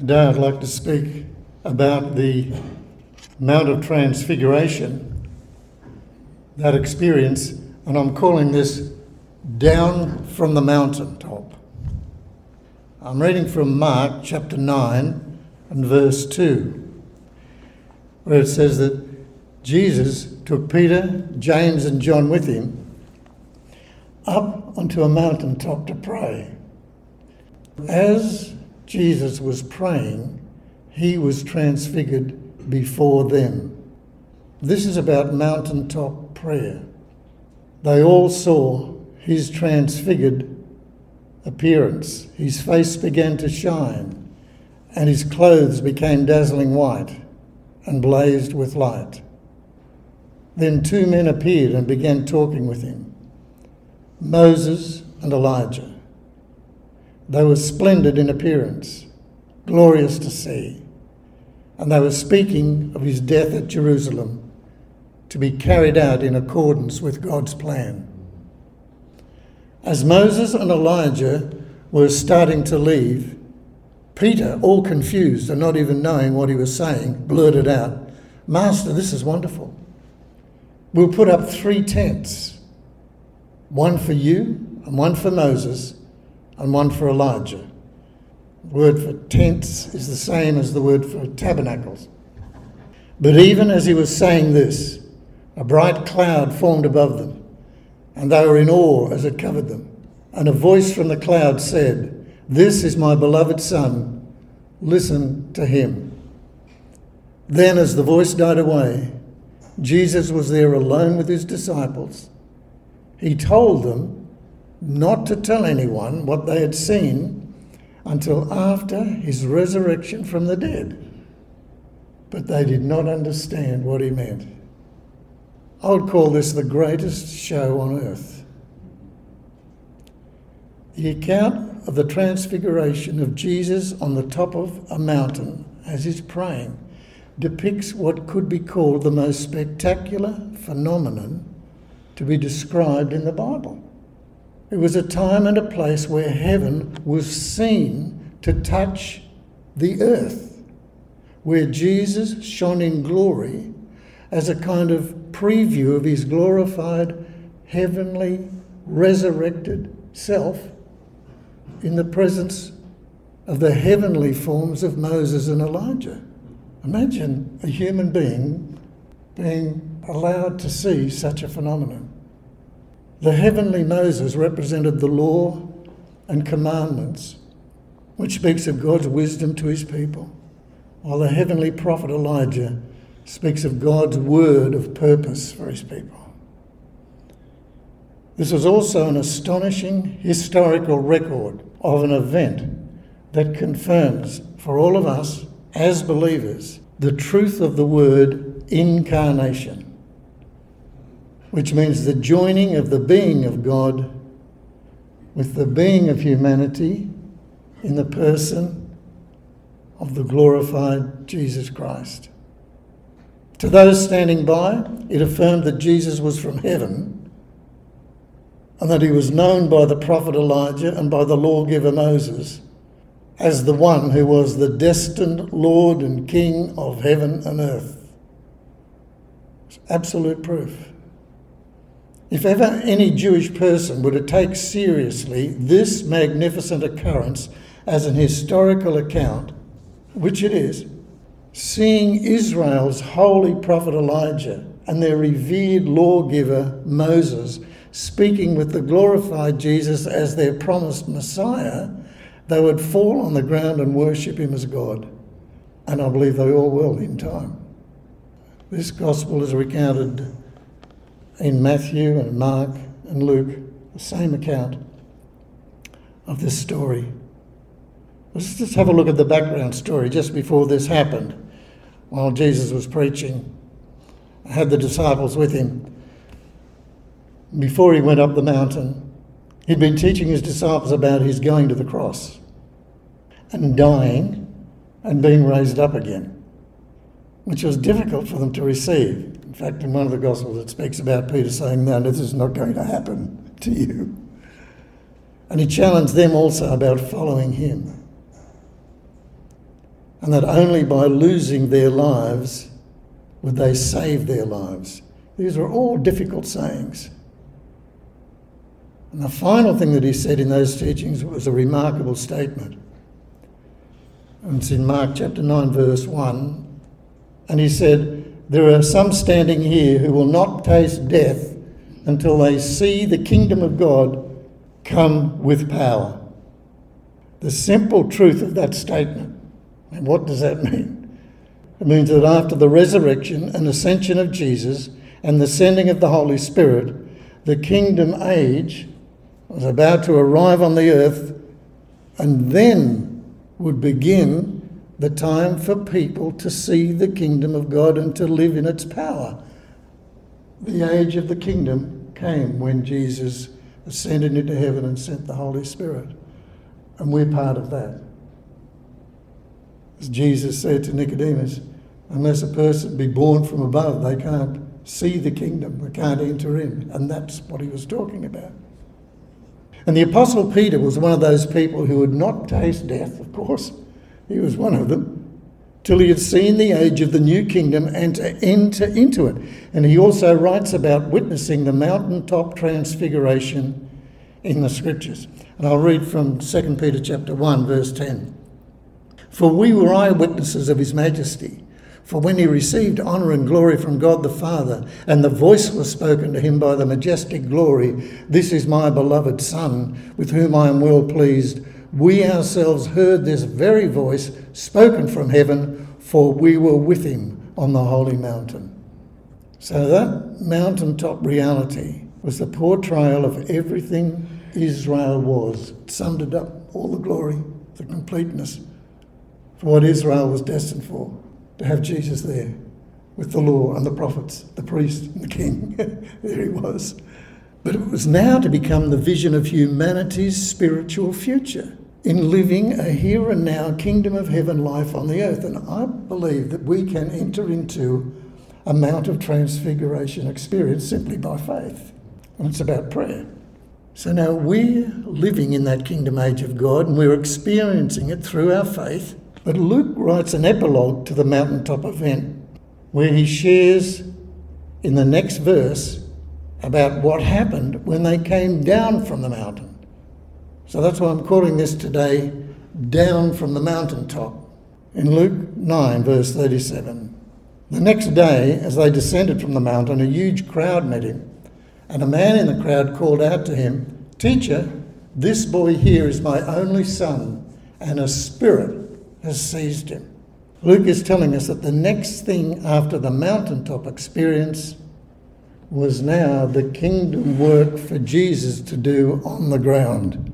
Today I'd like to speak about the Mount of Transfiguration, that experience, and I'm calling this Down from the Mountaintop. I'm reading from Mark chapter 9 and verse 2, where it says that Jesus took Peter, James, and John with him up onto a mountaintop to pray. As Jesus was praying, he was transfigured before them. This is about mountaintop prayer. They all saw his transfigured appearance. His face began to shine, and his clothes became dazzling white and blazed with light. Then two men appeared and began talking with him Moses and Elijah. They were splendid in appearance, glorious to see, and they were speaking of his death at Jerusalem to be carried out in accordance with God's plan. As Moses and Elijah were starting to leave, Peter, all confused and not even knowing what he was saying, blurted out, Master, this is wonderful. We'll put up three tents one for you, and one for Moses, and one for Elijah. The word for tents is the same as the word for tabernacles. But even as he was saying this, a bright cloud formed above them, and they were in awe as it covered them. And a voice from the cloud said, This is my beloved Son, listen to him. Then, as the voice died away, Jesus was there alone with his disciples. He told them not to tell anyone what they had seen until after his resurrection from the dead. But they did not understand what he meant. I would call this the greatest show on earth. The account of the transfiguration of Jesus on the top of a mountain as he's praying depicts what could be called the most spectacular phenomenon to be described in the Bible. It was a time and a place where heaven was seen to touch the earth, where Jesus shone in glory as a kind of preview of his glorified, heavenly, resurrected self in the presence of the heavenly forms of Moses and Elijah. Imagine a human being being allowed to see such a phenomenon. The heavenly Moses represented the law and commandments, which speaks of God's wisdom to his people, while the heavenly prophet Elijah speaks of God's word of purpose for his people. This was also an astonishing historical record of an event that confirms for all of us as believers the truth of the word incarnation which means the joining of the being of God with the being of humanity in the person of the glorified Jesus Christ. To those standing by, it affirmed that Jesus was from heaven and that he was known by the prophet Elijah and by the lawgiver Moses as the one who was the destined Lord and King of heaven and earth. It's absolute proof. If ever any Jewish person were to take seriously this magnificent occurrence as an historical account, which it is, seeing Israel's holy prophet Elijah and their revered lawgiver Moses speaking with the glorified Jesus as their promised Messiah, they would fall on the ground and worship him as God. And I believe they all will in time. This gospel is recounted in Matthew and Mark and Luke, the same account of this story. Let's just have a look at the background story just before this happened, while Jesus was preaching. I had the disciples with him. Before he went up the mountain, he'd been teaching his disciples about his going to the cross and dying and being raised up again, which was difficult for them to receive. In fact, in one of the Gospels, it speaks about Peter saying, No, this is not going to happen to you. And he challenged them also about following him. and that only by losing their lives would they save their lives. These are all difficult sayings. And the final thing that he said in those teachings was a remarkable statement. And it's in Mark chapter 9, verse 1. And he said, There are some standing here who will not taste death until they see the kingdom of God come with power. The simple truth of that statement. And what does that mean? It means that after the resurrection and ascension of Jesus and the sending of the Holy Spirit, the kingdom age was about to arrive on the earth, and then would begin the time for people to see the kingdom of God and to live in its power. The age of the kingdom came when Jesus ascended into heaven and sent the Holy Spirit, and we're part of that. As Jesus said to Nicodemus, unless a person be born from above, they can't see the kingdom, they can't enter in. And that's what he was talking about. And the Apostle Peter was one of those people who would not taste death, of course. He was one of them. Till he had seen the age of the new kingdom and to enter into it. And he also writes about witnessing the mountaintop transfiguration in the scriptures. And I'll read from 2 Peter chapter 1, verse 10. For we were eyewitnesses of his majesty. For when he received honour and glory from God the Father, and the voice was spoken to him by the majestic glory, This is my beloved Son, with whom I am well pleased, we ourselves heard this very voice spoken from heaven, for we were with him on the holy mountain. So that mountaintop reality was the portrayal of everything Israel was. It summed up, all the glory, the completeness for what Israel was destined for to have Jesus there with the law and the prophets, the priest and the king. there he was. But it was now to become the vision of humanity's spiritual future in living a here and now kingdom of heaven life on the earth. And I believe that we can enter into a Mount of Transfiguration experience simply by faith. And it's about prayer. So now we're living in that kingdom age of God and we're experiencing it through our faith but Luke writes an epilogue to the mountaintop event where he shares in the next verse about what happened when they came down from the mountain. So that's why I'm calling this today Down from the Mountaintop. In Luke 9, verse 37. The next day, as they descended from the mountain, a huge crowd met him, and a man in the crowd called out to him, Teacher, this boy here is my only son, and a spirit has seized him. Luke is telling us that the next thing after the mountaintop experience was now the kingdom work for Jesus to do on the ground.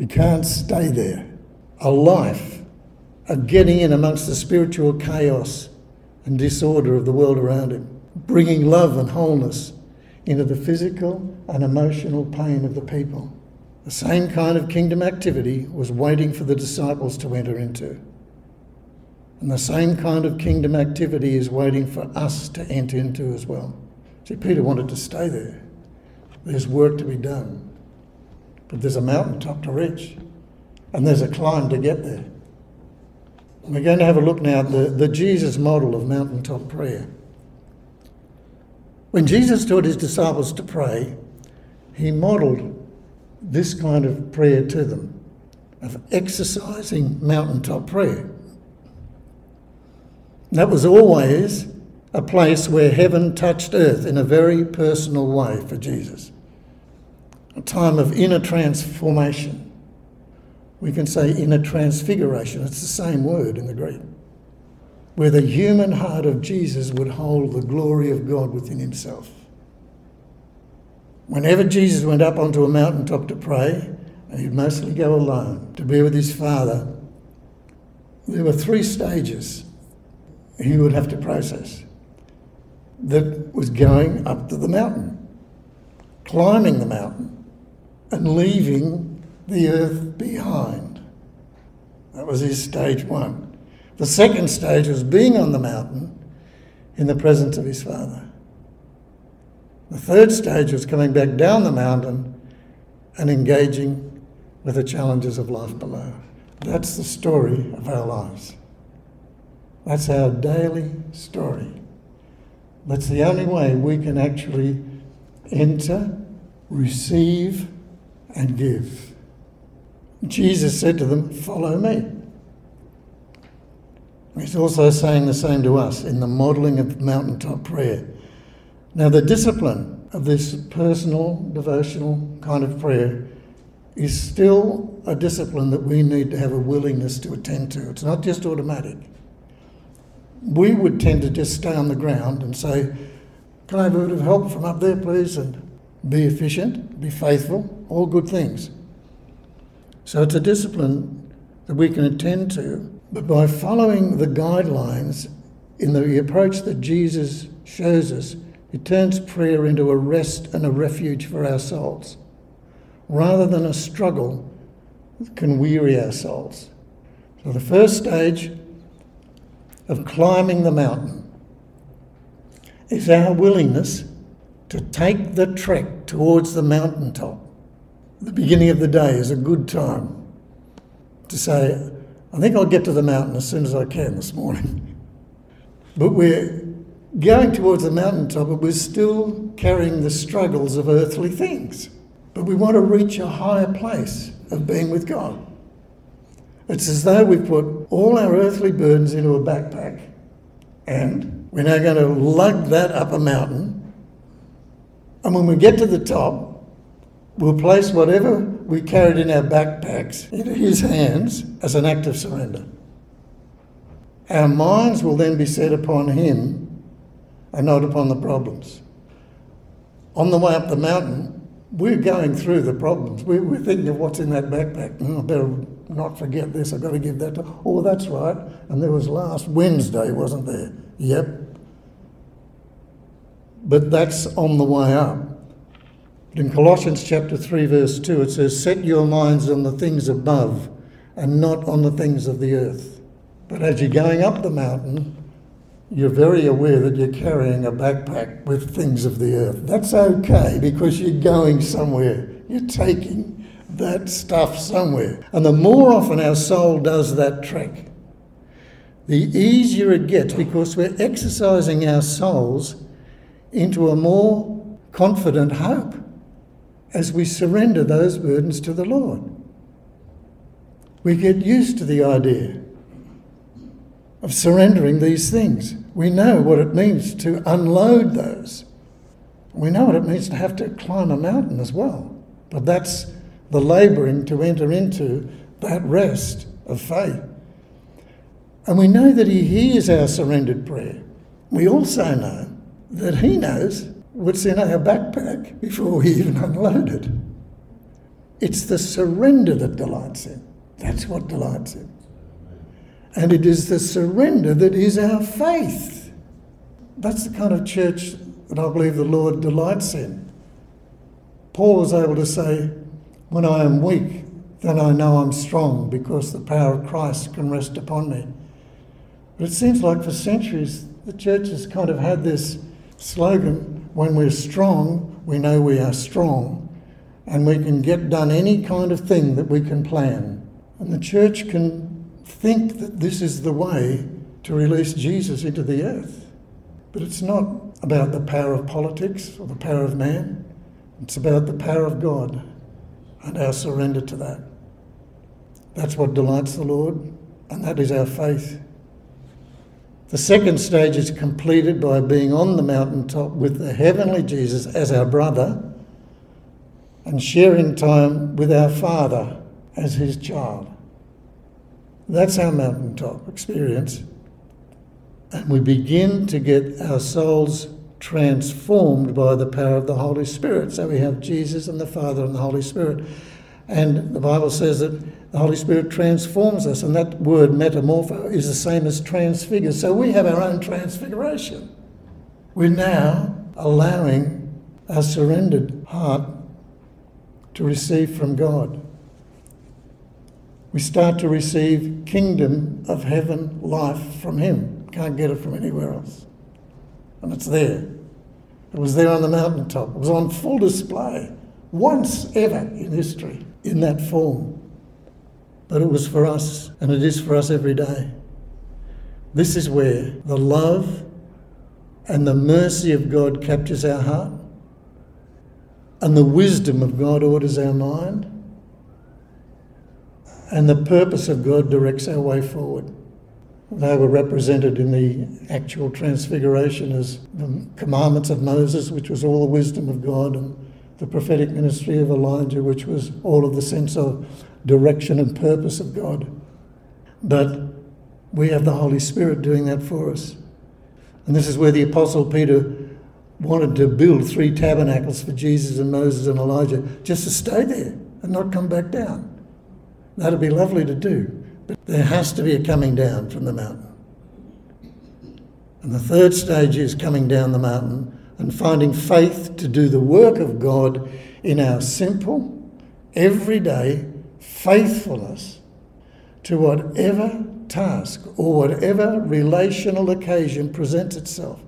He can't stay there. A life of getting in amongst the spiritual chaos and disorder of the world around him, bringing love and wholeness into the physical and emotional pain of the people. The same kind of kingdom activity was waiting for the disciples to enter into. And the same kind of kingdom activity is waiting for us to enter into as well. See, Peter wanted to stay there. There's work to be done. But there's a mountaintop to reach, and there's a climb to get there. We're going to have a look now at the, the Jesus model of mountaintop prayer. When Jesus taught his disciples to pray, he modelled this kind of prayer to them, of exercising mountaintop prayer. That was always a place where heaven touched earth in a very personal way for Jesus. A time of inner transformation. We can say inner transfiguration, it's the same word in the Greek. Where the human heart of Jesus would hold the glory of God within himself. Whenever Jesus went up onto a mountaintop to pray, and he'd mostly go alone to be with his Father, there were three stages he would have to process that was going up to the mountain, climbing the mountain, and leaving the earth behind. That was his stage one. The second stage was being on the mountain in the presence of his Father. The third stage was coming back down the mountain and engaging with the challenges of life below. That's the story of our lives. That's our daily story. That's the only way we can actually enter, receive, and give. Jesus said to them, Follow me. He's also saying the same to us in the modelling of mountaintop prayer. Now, the discipline of this personal, devotional kind of prayer is still a discipline that we need to have a willingness to attend to. It's not just automatic. We would tend to just stay on the ground and say, Can I have a bit of help from up there, please? And be efficient, be faithful, all good things. So it's a discipline that we can attend to, but by following the guidelines in the approach that Jesus shows us, it turns prayer into a rest and a refuge for our souls rather than a struggle that can weary our souls. So, the first stage of climbing the mountain is our willingness to take the trek towards the mountaintop. The beginning of the day is a good time to say, I think I'll get to the mountain as soon as I can this morning. But we're going towards the mountaintop, but we're still carrying the struggles of earthly things. But we want to reach a higher place of being with God. It's as though we've put all our earthly burdens into a backpack and we're now going to lug that up a mountain. And when we get to the top, we'll place whatever we carried in our backpacks into His hands as an act of surrender. Our minds will then be set upon Him and not upon the problems. On the way up the mountain, we're going through the problems. We're, we're thinking of what's in that backpack. Oh, I better not forget this. I've got to give that to. Oh, that's right. And there was last Wednesday, wasn't there? Yep. But that's on the way up. In Colossians chapter 3, verse 2, it says, Set your minds on the things above and not on the things of the earth. But as you're going up the mountain, you're very aware that you're carrying a backpack with things of the earth. That's okay because you're going somewhere. You're taking that stuff somewhere. And the more often our soul does that trek, the easier it gets because we're exercising our souls into a more confident hope as we surrender those burdens to the Lord. We get used to the idea of surrendering these things. We know what it means to unload those. We know what it means to have to climb a mountain as well. But that's the labouring to enter into that rest of faith. And we know that He hears our surrendered prayer. We also know that He knows what's in our backpack before we even unload it. It's the surrender that delights Him. That's what delights Him. And it is the surrender that is our faith. That's the kind of church that I believe the Lord delights in. Paul was able to say, When I am weak, then I know I'm strong because the power of Christ can rest upon me. But it seems like for centuries the church has kind of had this slogan when we're strong, we know we are strong, and we can get done any kind of thing that we can plan. And the church can think that this is the way to release Jesus into the earth. But it's not about the power of politics or the power of man, it's about the power of God and our surrender to that. That's what delights the Lord, and that is our faith. The second stage is completed by being on the mountaintop with the heavenly Jesus as our brother and sharing time with our Father as his child. That's our mountaintop experience. And we begin to get our souls transformed by the power of the Holy Spirit. So we have Jesus and the Father and the Holy Spirit. And the Bible says that the Holy Spirit transforms us, and that word metamorpho is the same as transfigure. So we have our own transfiguration. We're now allowing our surrendered heart to receive from God we start to receive kingdom of heaven life from him. Can't get it from anywhere else. And it's there. It was there on the mountaintop. It was on full display once ever in history in that form. But it was for us, and it is for us every day. This is where the love and the mercy of God captures our heart, and the wisdom of God orders our mind, and the purpose of God directs our way forward. They were represented in the actual transfiguration as the commandments of Moses, which was all the wisdom of God, and the prophetic ministry of Elijah, which was all of the sense of direction and purpose of God. But we have the Holy Spirit doing that for us. And this is where the Apostle Peter wanted to build three tabernacles for Jesus and Moses and Elijah just to stay there and not come back down. That'd be lovely to do. But there has to be a coming down from the mountain. And the third stage is coming down the mountain and finding faith to do the work of God in our simple, everyday faithfulness to whatever task or whatever relational occasion presents itself.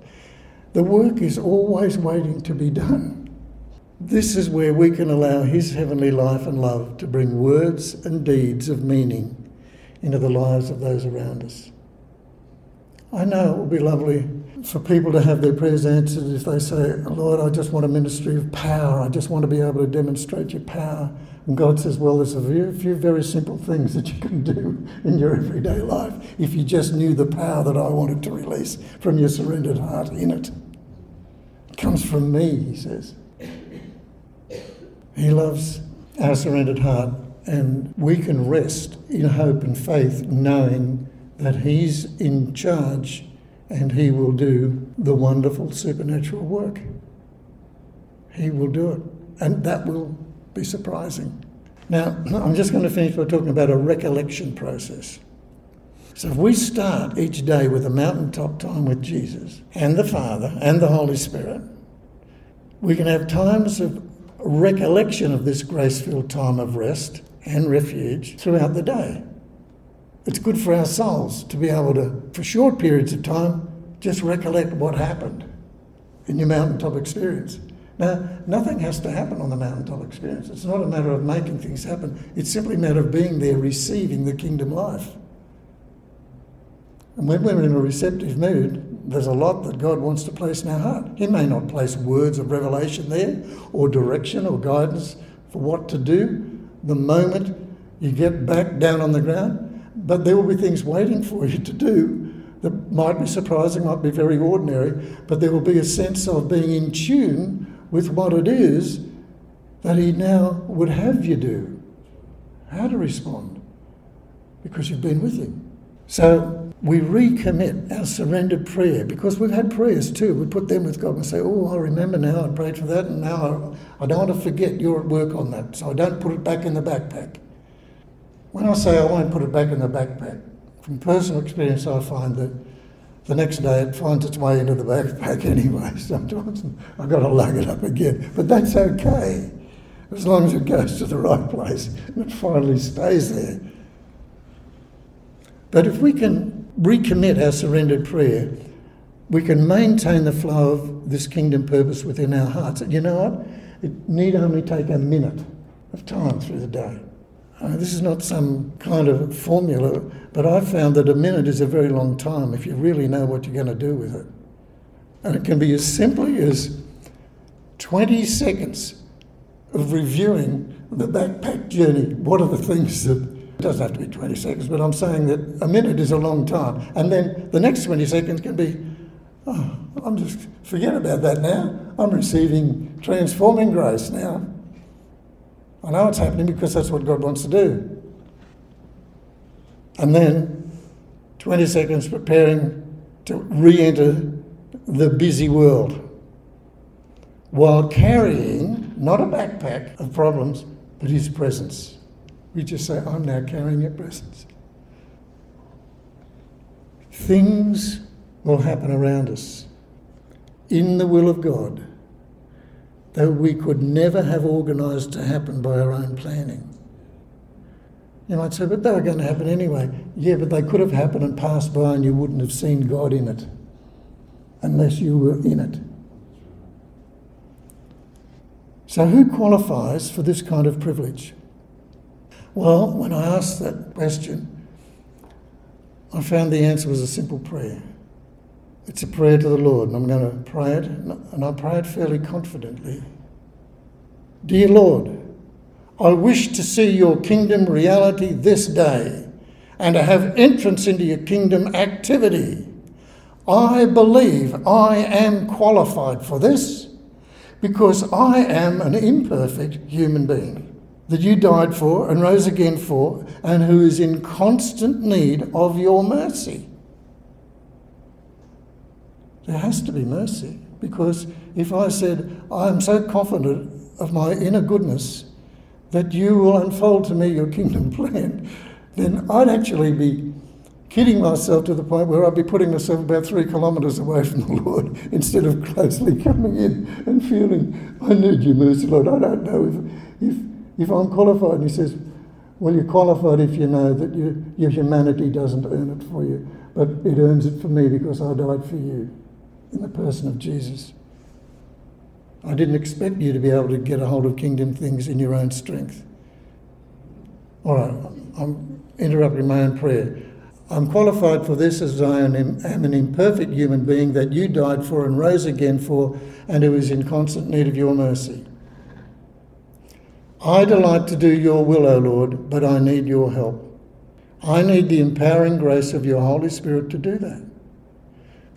The work is always waiting to be done. This is where we can allow His heavenly life and love to bring words and deeds of meaning into the lives of those around us. I know it will be lovely for people to have their prayers answered if they say, Lord, I just want a ministry of power. I just want to be able to demonstrate your power. And God says, Well, there's a few, few very simple things that you can do in your everyday life if you just knew the power that I wanted to release from your surrendered heart in it. It comes from me, he says. He loves our surrendered heart and we can rest in hope and faith knowing that He's in charge and He will do the wonderful supernatural work. He will do it. And that will be surprising. Now, I'm just going to finish by talking about a recollection process. So, if we start each day with a mountaintop time with Jesus and the Father and the Holy Spirit, we can have times of recollection of this grace filled time of rest and refuge throughout the day. It's good for our souls to be able to, for short periods of time, just recollect what happened in your mountaintop experience. Now, nothing has to happen on the mountaintop experience. It's not a matter of making things happen, it's simply a matter of being there, receiving the kingdom life. And when we're in a receptive mood, there's a lot that God wants to place in our heart. He may not place words of revelation there, or direction, or guidance for what to do, the moment you get back down on the ground, but there will be things waiting for you to do that might be surprising, might be very ordinary, but there will be a sense of being in tune with what it is that He now would have you do. How to respond, because you've been with Him. So we recommit our surrendered prayer because we've had prayers too. We put them with God and say, Oh, I remember now, I prayed for that, and now I, I don't want to forget you're at work on that, so I don't put it back in the backpack. When I say I won't put it back in the backpack, from personal experience, I find that the next day it finds its way into the backpack anyway. Sometimes I've got to lug it up again, but that's okay as long as it goes to the right place and it finally stays there. But if we can recommit our surrendered prayer, we can maintain the flow of this kingdom purpose within our hearts. And you know what? It need only take a minute of time through the day. Uh, this is not some kind of formula, but I've found that a minute is a very long time if you really know what you're going to do with it. And it can be as simply as 20 seconds of reviewing the backpack journey. What are the things that it doesn't have to be 20 seconds, but I'm saying that a minute is a long time. And then the next 20 seconds can be, oh, I'm just, forget about that now. I'm receiving transforming grace now. I know it's happening because that's what God wants to do. And then 20 seconds preparing to re enter the busy world while carrying not a backpack of problems, but His presence. We just say, I'm now carrying your presence. Things will happen around us in the will of God that we could never have organised to happen by our own planning. You might say, but they were going to happen anyway. Yeah, but they could have happened and passed by and you wouldn't have seen God in it unless you were in it. So, who qualifies for this kind of privilege? Well, when I asked that question, I found the answer was a simple prayer. It's a prayer to the Lord, and I'm going to pray it, and I pray it fairly confidently. Dear Lord, I wish to see your kingdom reality this day and to have entrance into your kingdom activity. I believe I am qualified for this because I am an imperfect human being that you died for and rose again for, and who is in constant need of your mercy. There has to be mercy because if I said, I am so confident of my inner goodness that you will unfold to me your kingdom plan, then I'd actually be kidding myself to the point where I'd be putting myself about three kilometres away from the Lord instead of closely coming in and feeling, I need your mercy, Lord. I don't know if, if, if I'm qualified. And he says, Well, you're qualified if you know that you, your humanity doesn't earn it for you, but it earns it for me because I died for you in the person of Jesus. I didn't expect you to be able to get a hold of kingdom things in your own strength. All right, I'm interrupting my own prayer. I'm qualified for this as I am an imperfect human being that you died for and rose again for, and who is in constant need of your mercy. I delight to do your will, O Lord, but I need your help. I need the empowering grace of your Holy Spirit to do that.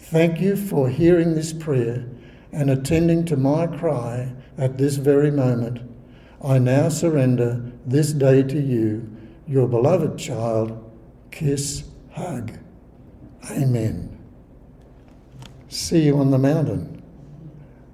Thank you for hearing this prayer and attending to my cry at this very moment. I now surrender this day to you, your beloved child. Kiss, hug. Amen. See you on the mountain.